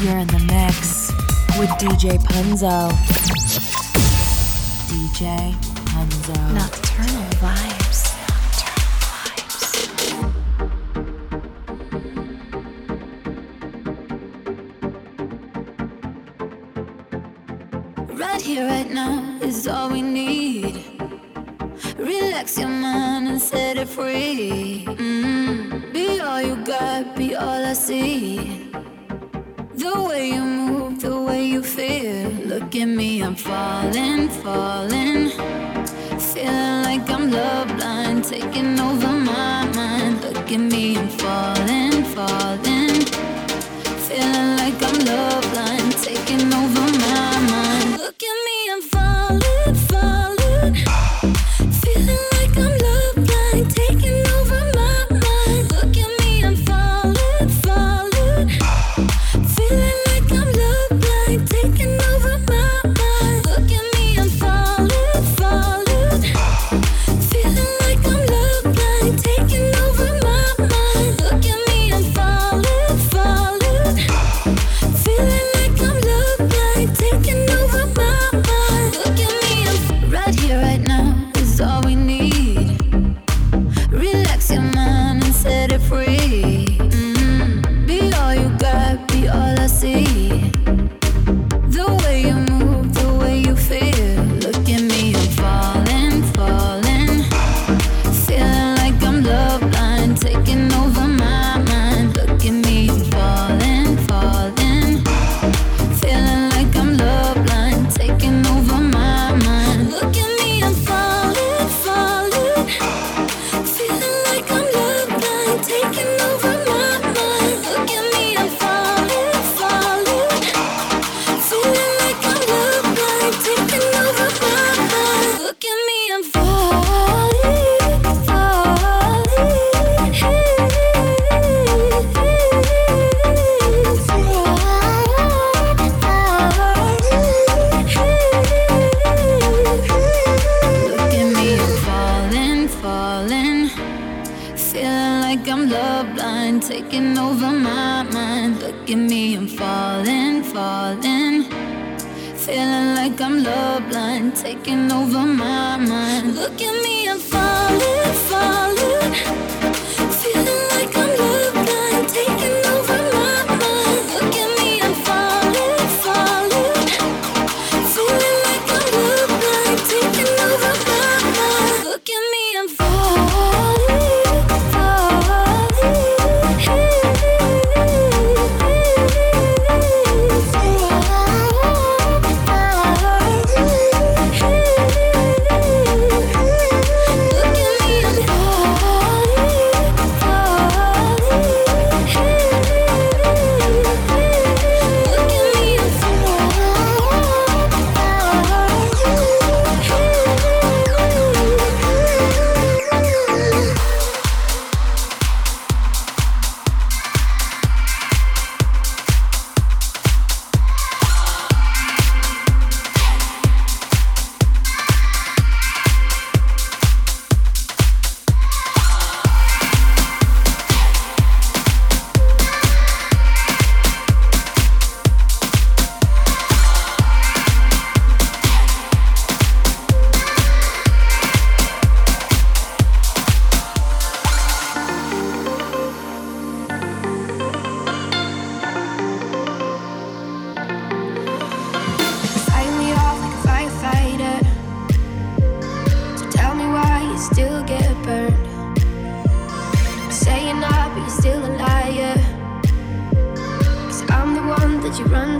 You're in the mix with DJ Punzo. DJ Punzo. Nocturnal vibes. Right here, right now is all we need. Relax your mind and set it free. Mm-hmm. Be all you got, be all I see the way you move, the way you feel. Look at me, I'm falling, falling. Feeling like I'm love blind, taking over my mind. Look at me, I'm falling, falling. Feeling like I'm love blind, taking over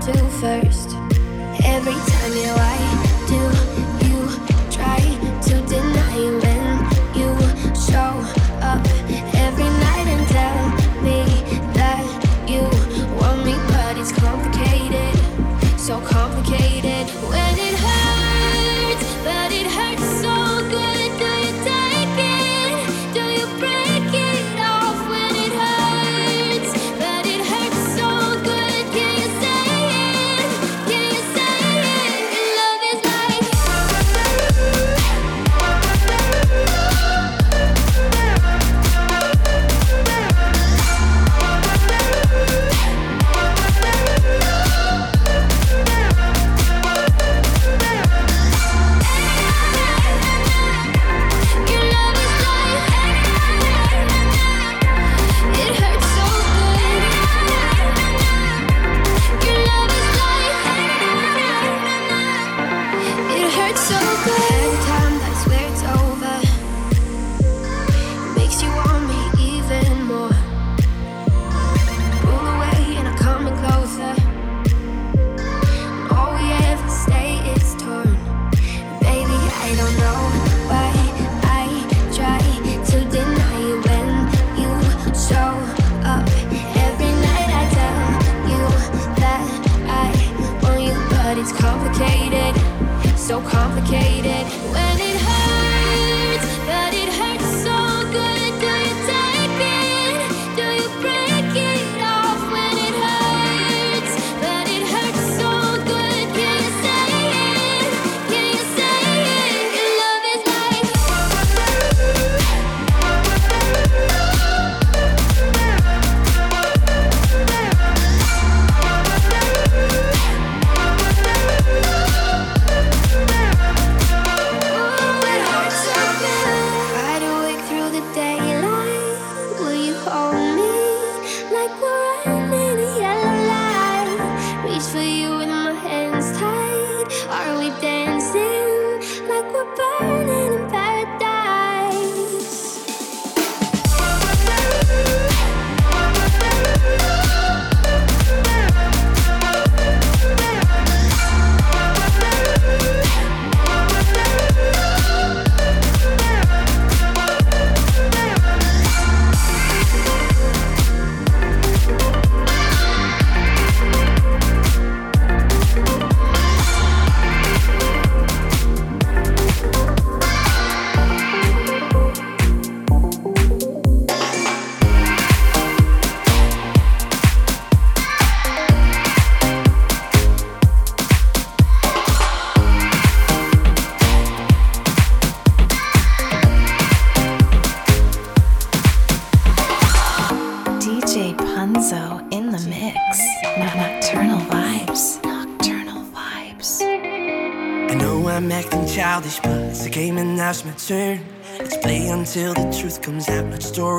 too far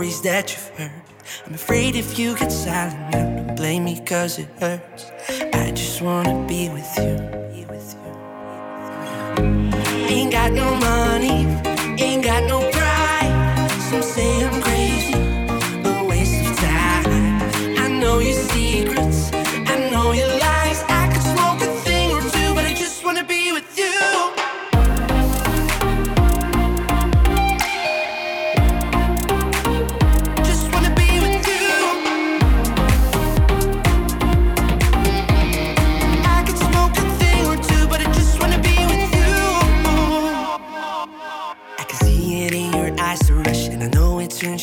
stories that you've heard. I'm afraid if you get silent, you don't blame me cause it hurts.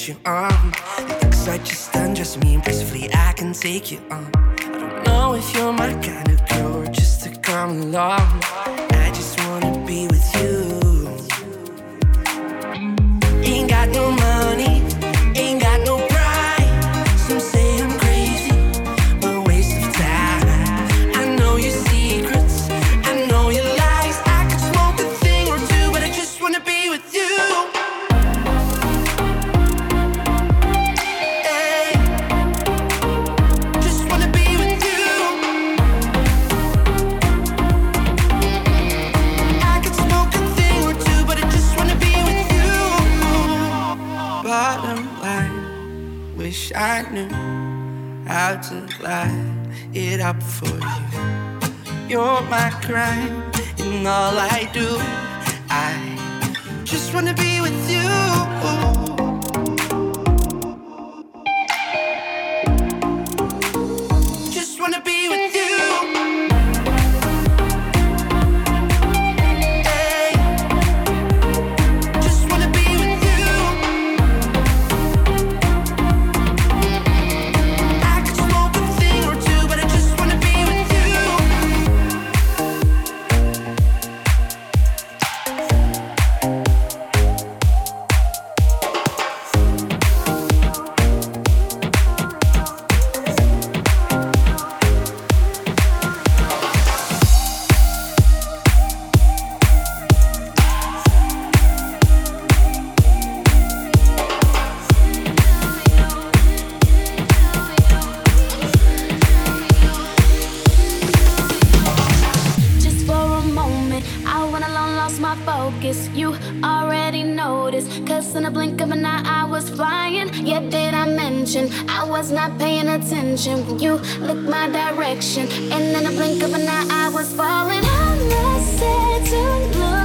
you on. It looks like you're done, just me impressively. I can take you on. I don't know if you're my kind of girl or just to come along. you're my crime. And all I do, I just wanna be with you. again. Yeah, did I mention I was not paying attention when you looked my direction? And in a blink of an eye, I was falling. I said to look.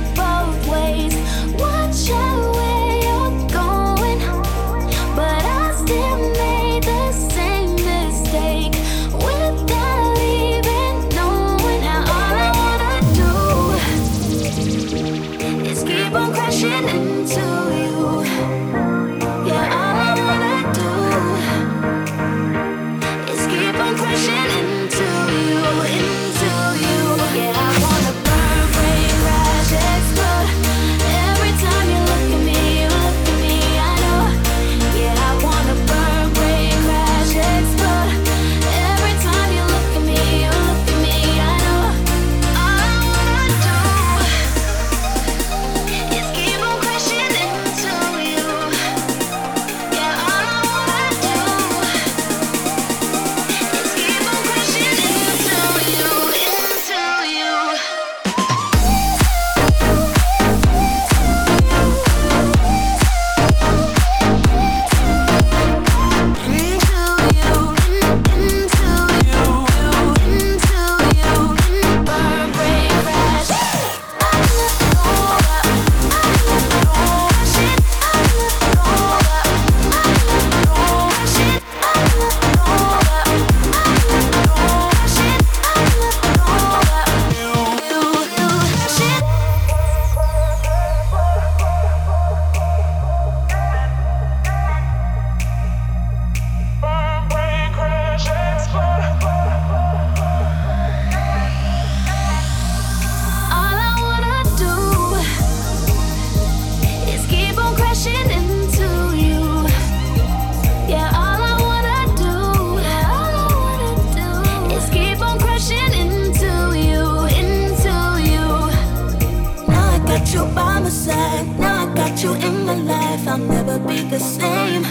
got you by my side. Now I got you in my life. I'll never be the same,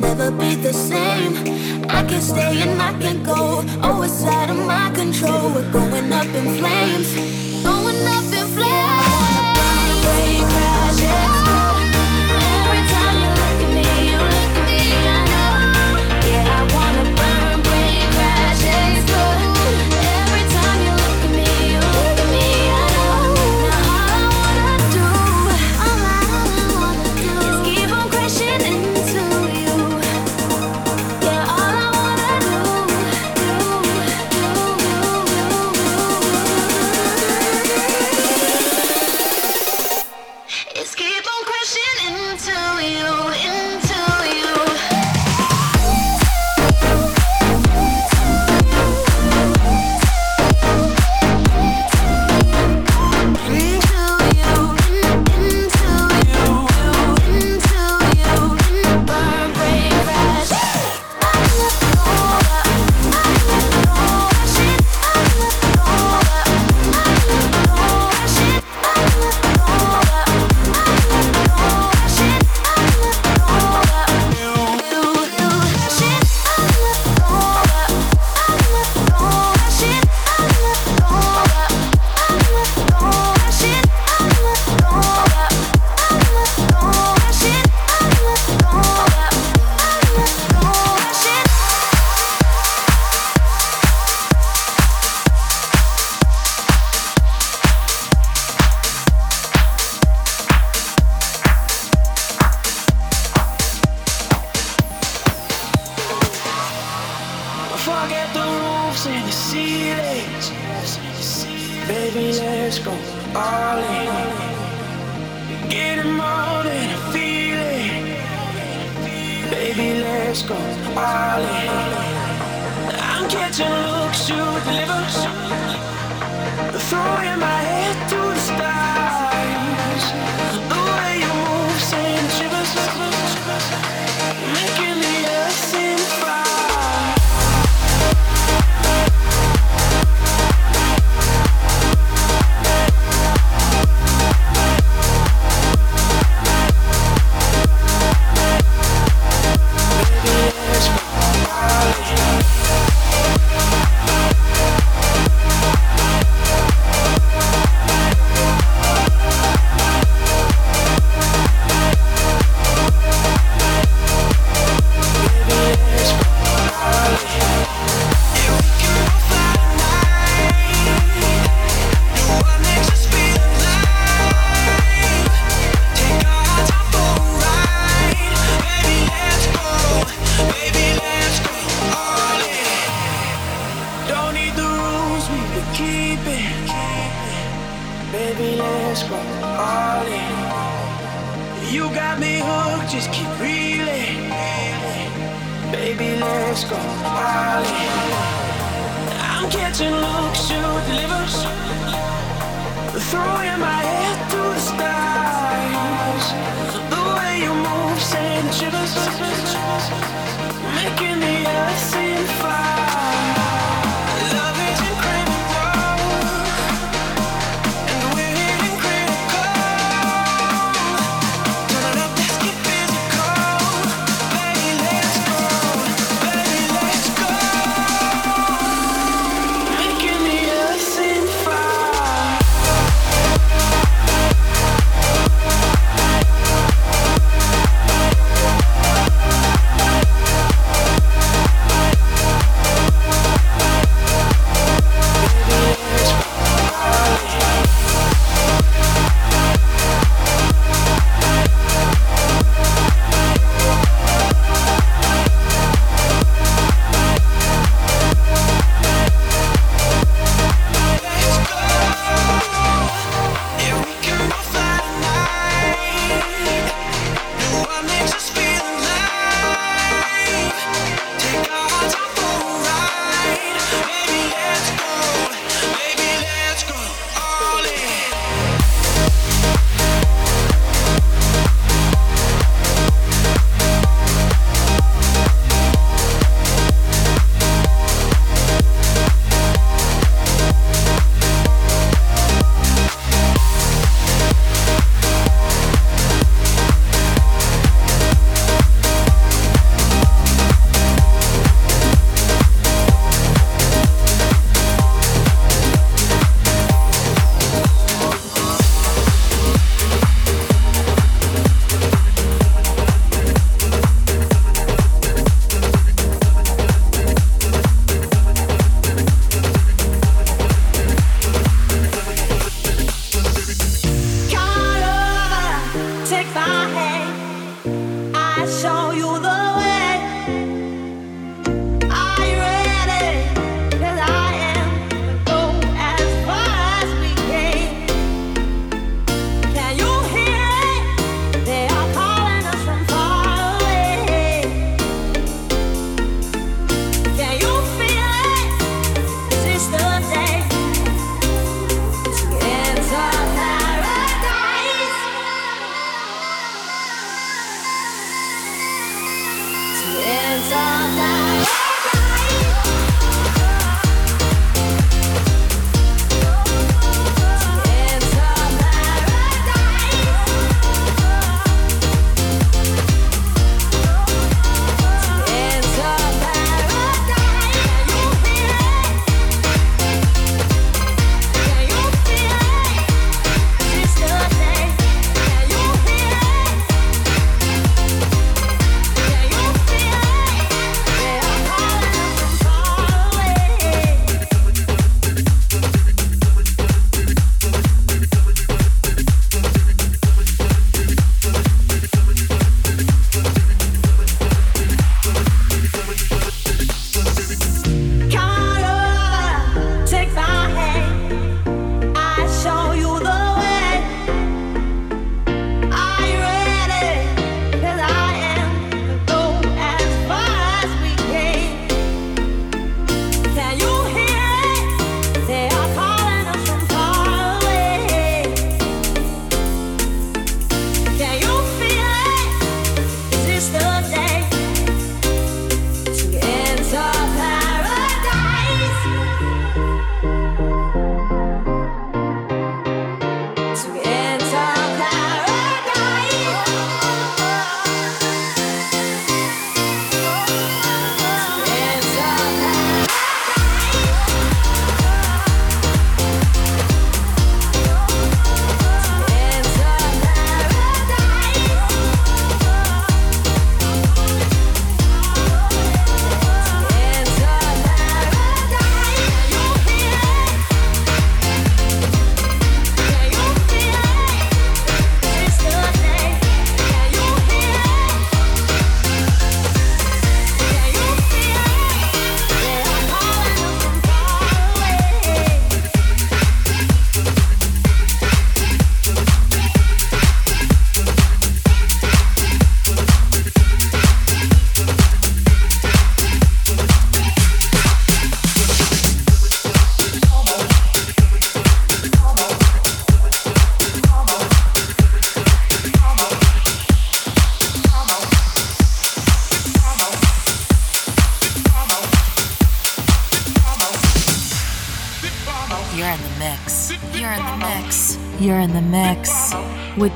never be the same. I can stay and I can go. Oh, it's out of my control. We're going up in flames, going up in flames. I'm catching looks you deliver, throwing my head to the sky.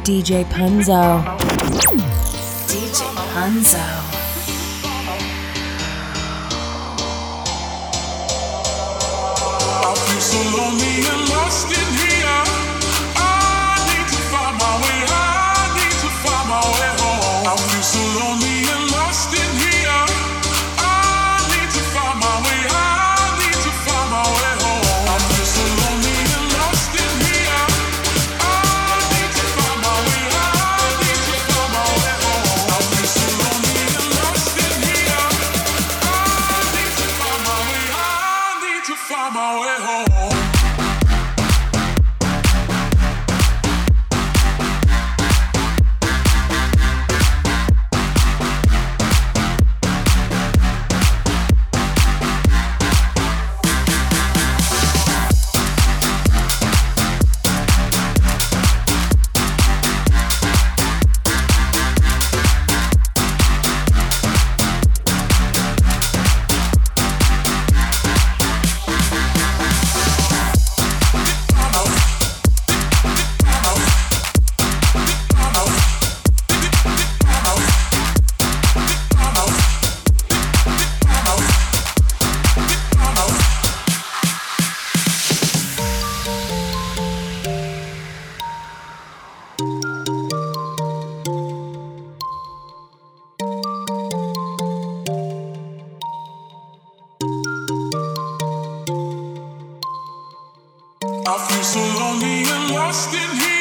DJ Punzo. I feel so lonely and lost in here.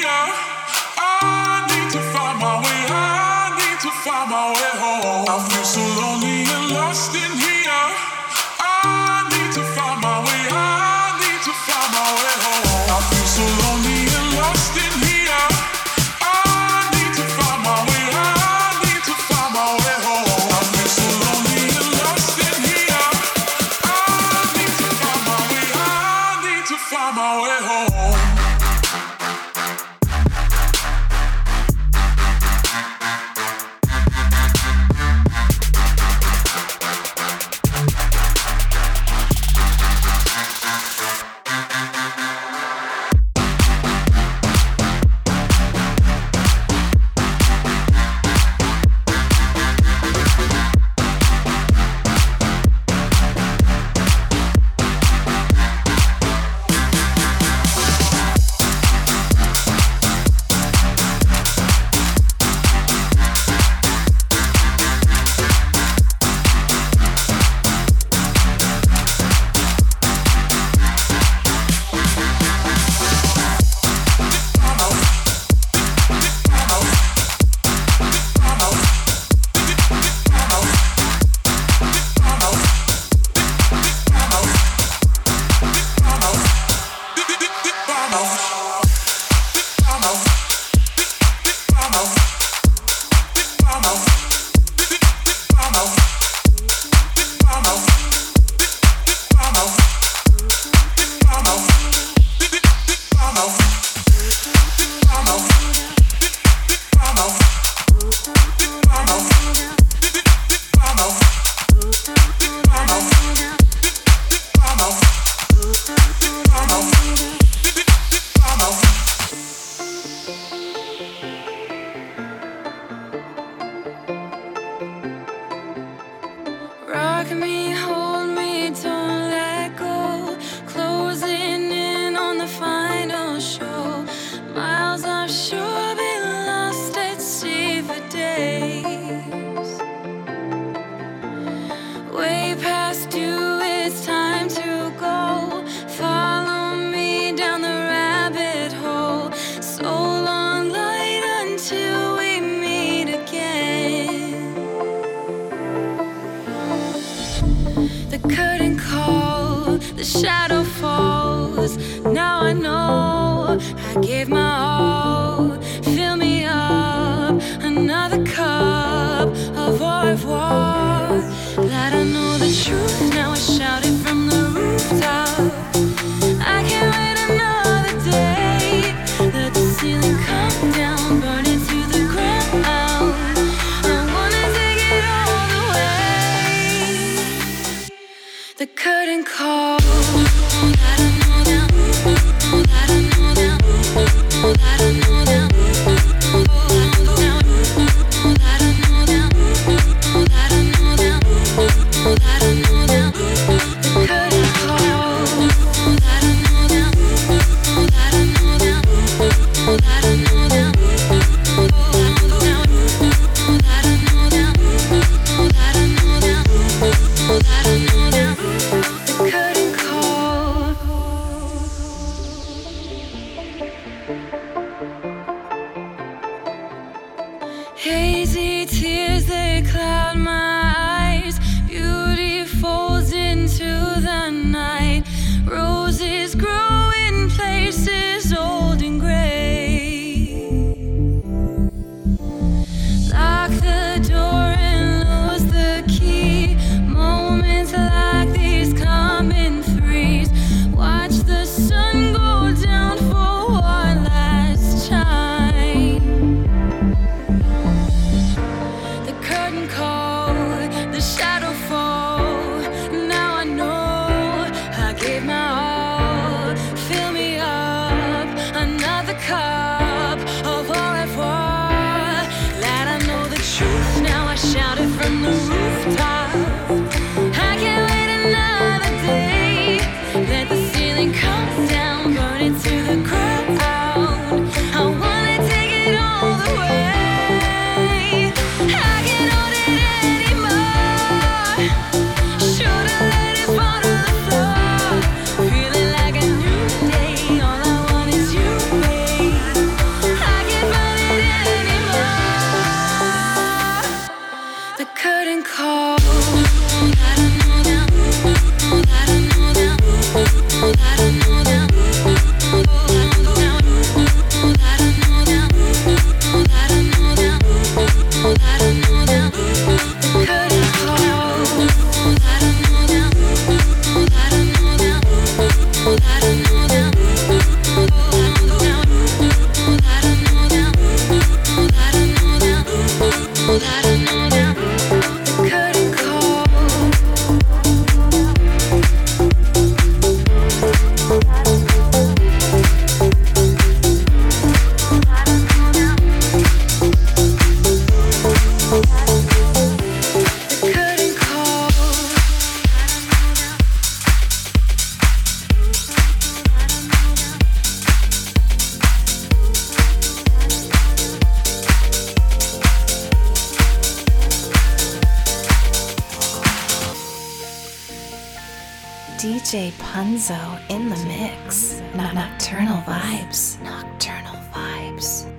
When the Nocturnal vibes. Nocturnal tonight,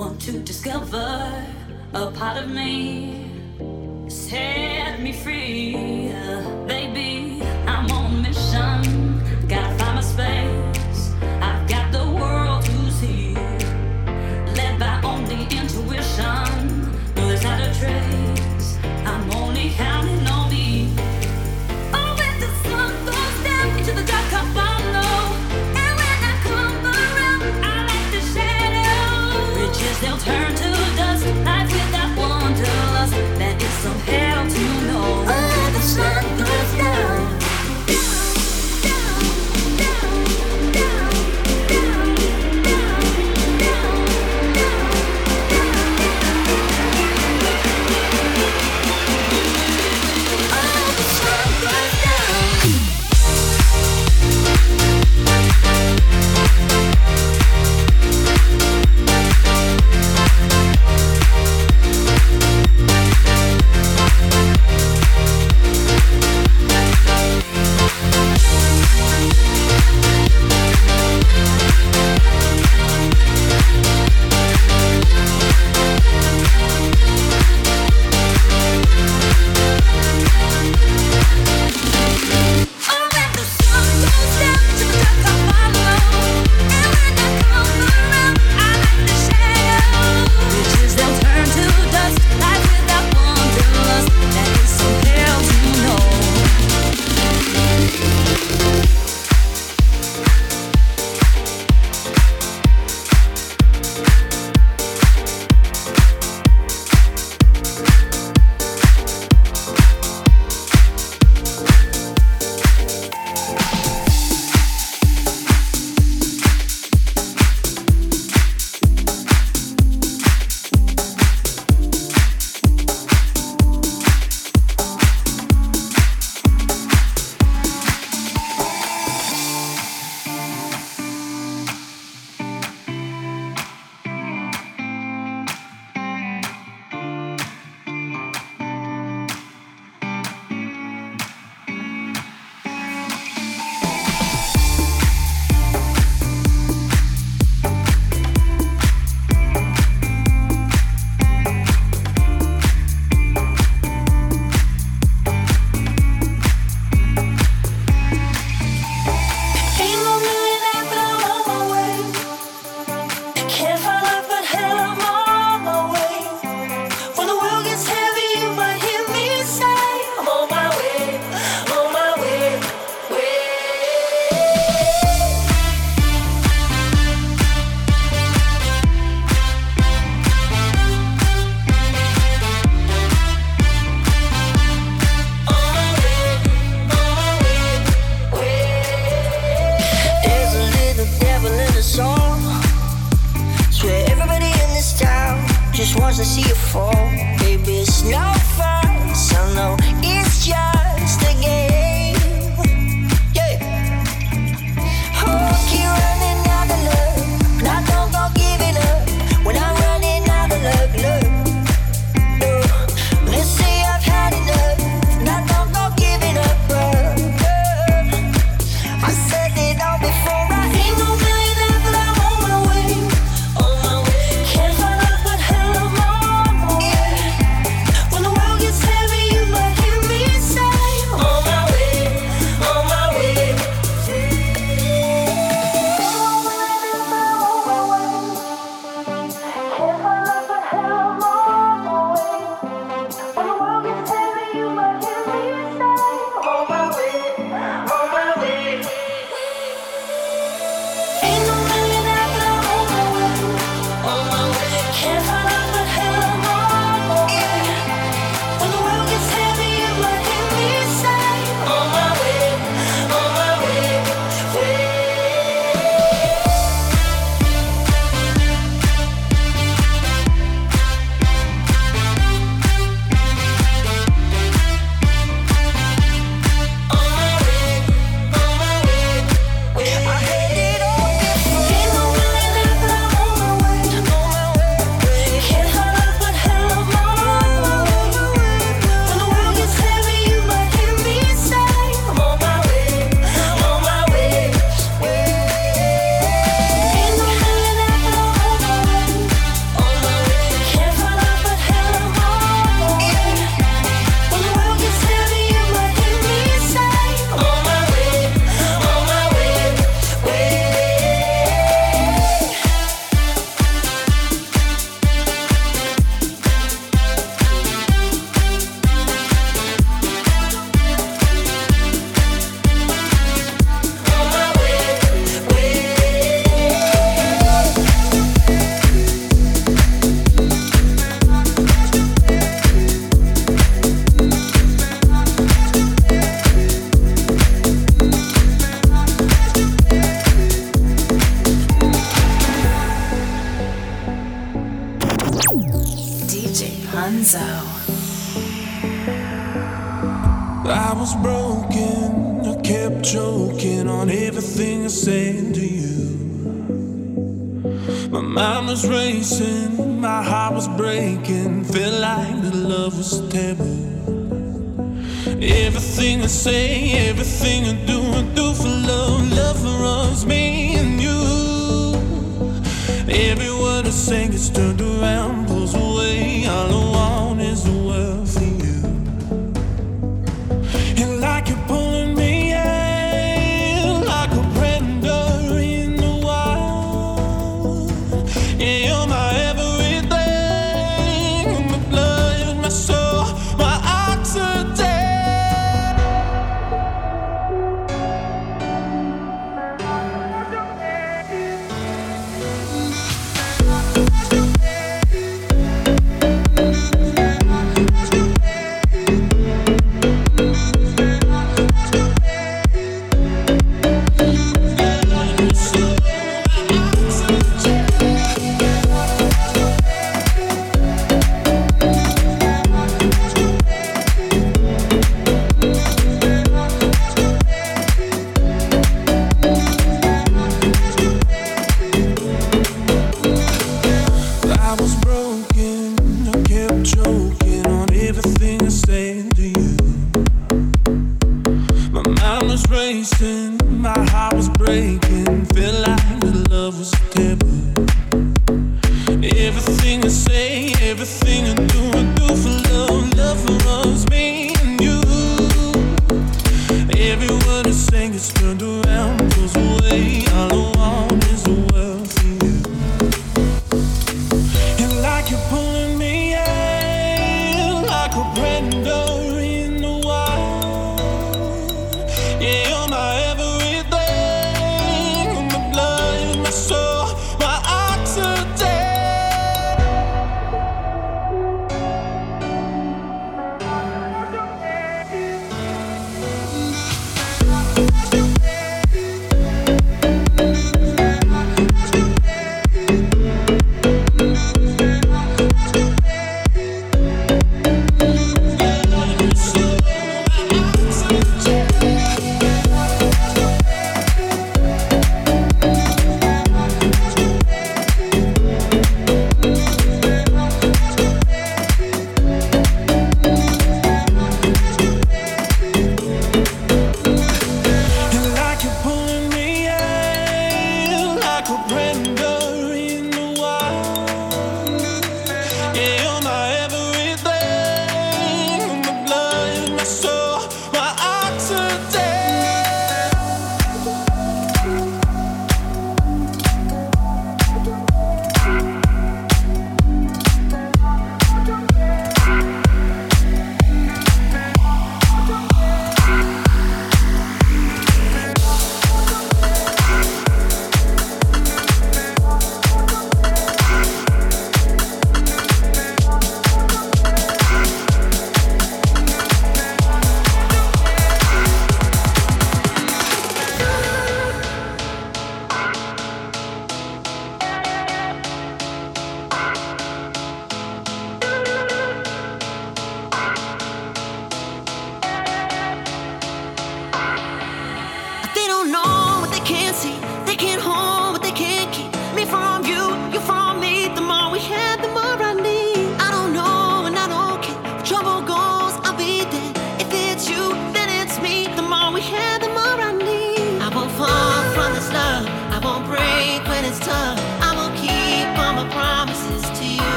want to discover a part of me, set me free.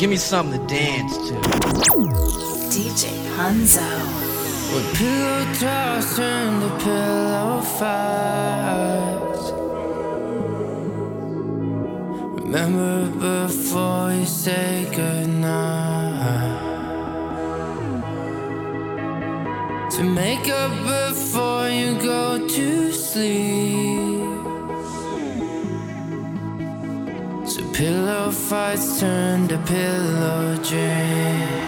Give me something to dance to. DJ Punzo. With pillow toss and the pillow fights. Remember before you say goodnight. To make up before you go to sleep. So pillow fights turn to pillow dreams.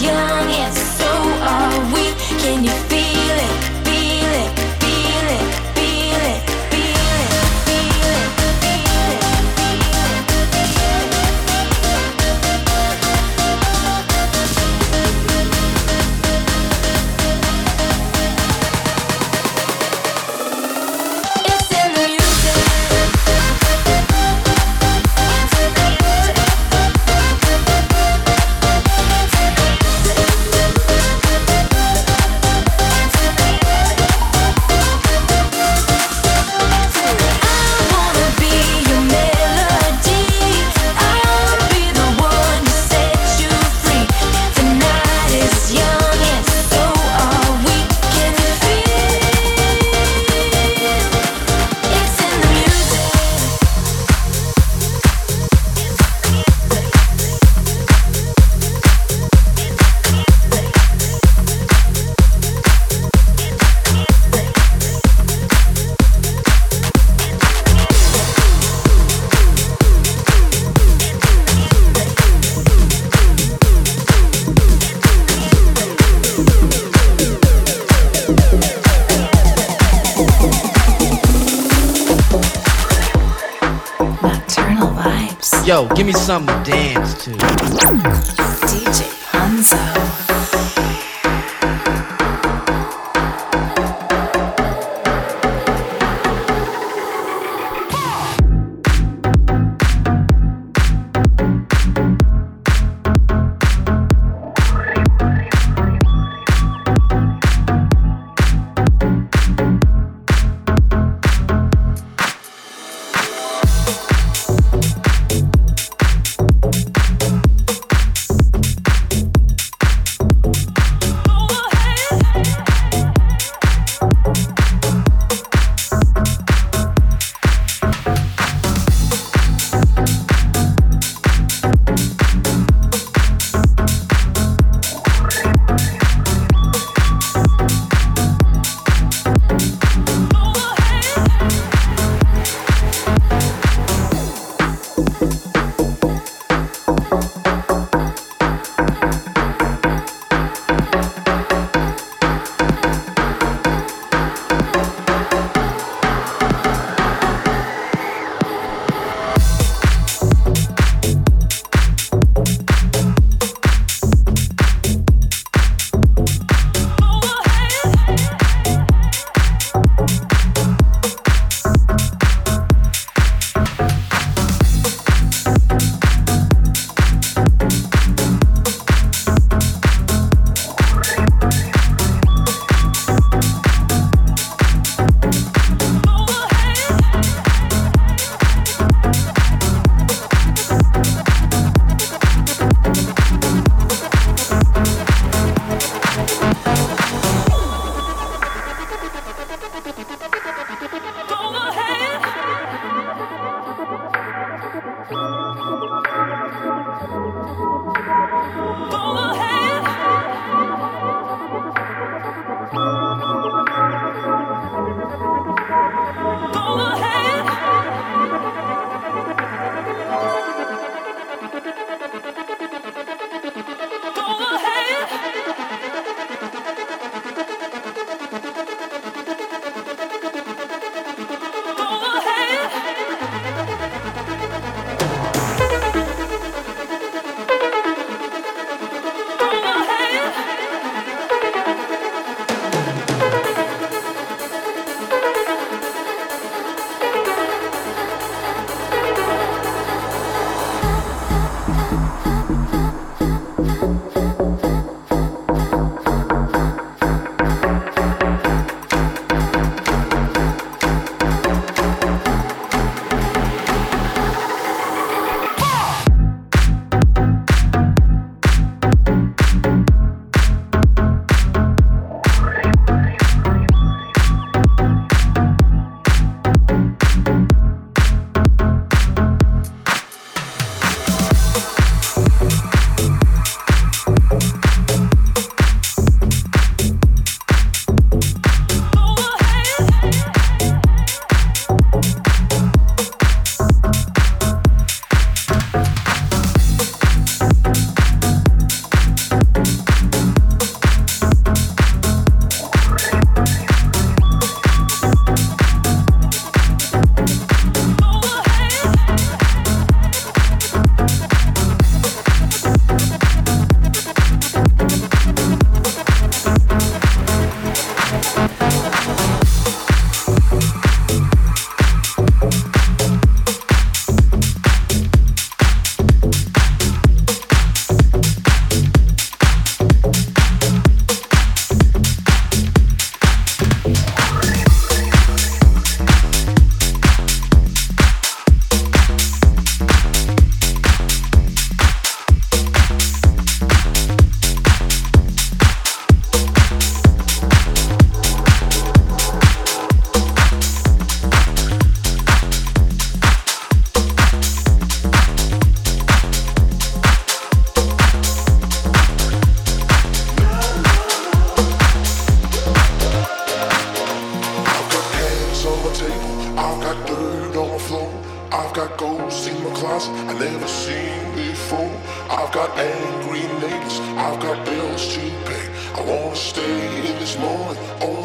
Yo, I've got bills to pay. I wanna stay in this moment. Oh,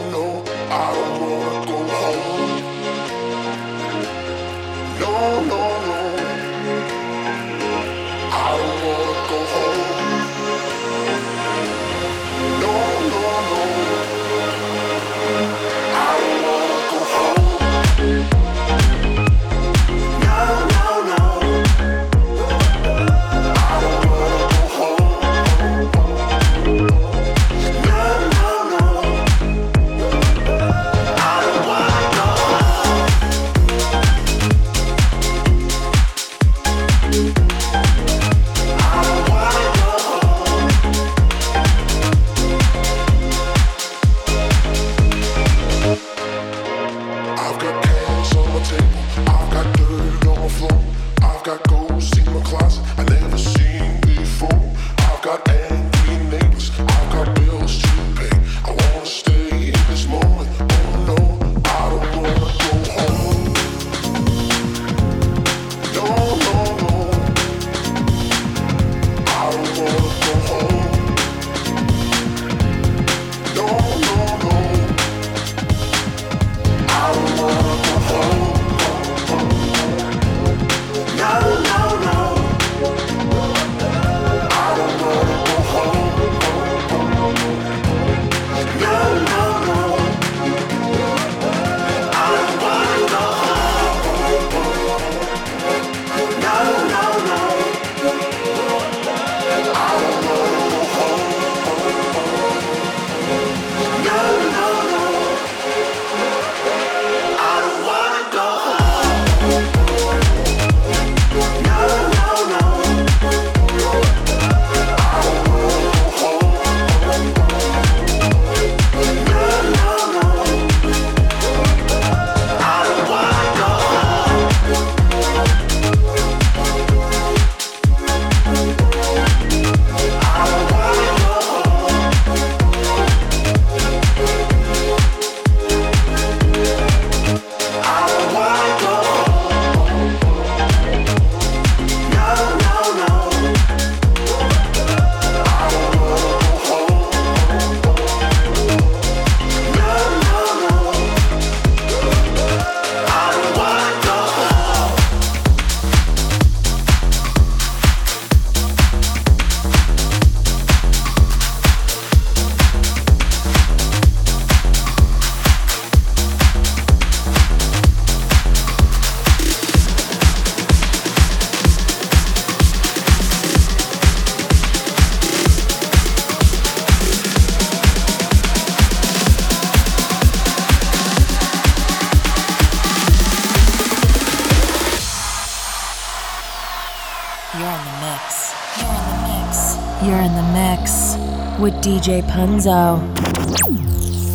DJ Punzo.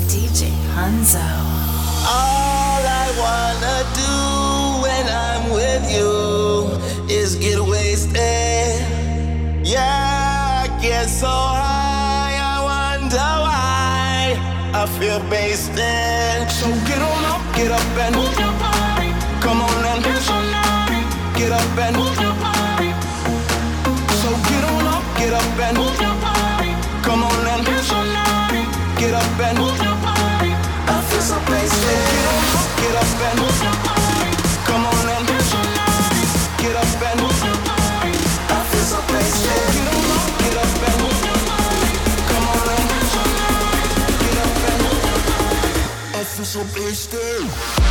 DJ Punzo. All I wanna do when I'm with you is get wasted. Yeah, I get so high, I wonder why I feel wasted. So get on up, get up and move your body. Come on and get up and move your body. So get on up, get up and move your up move your body. I feel so basic. Get up, get up move your body. Come on and get up move your body. I feel so. Get up, get up move your body. Come on and get up move your body. I feel so.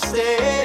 Stay.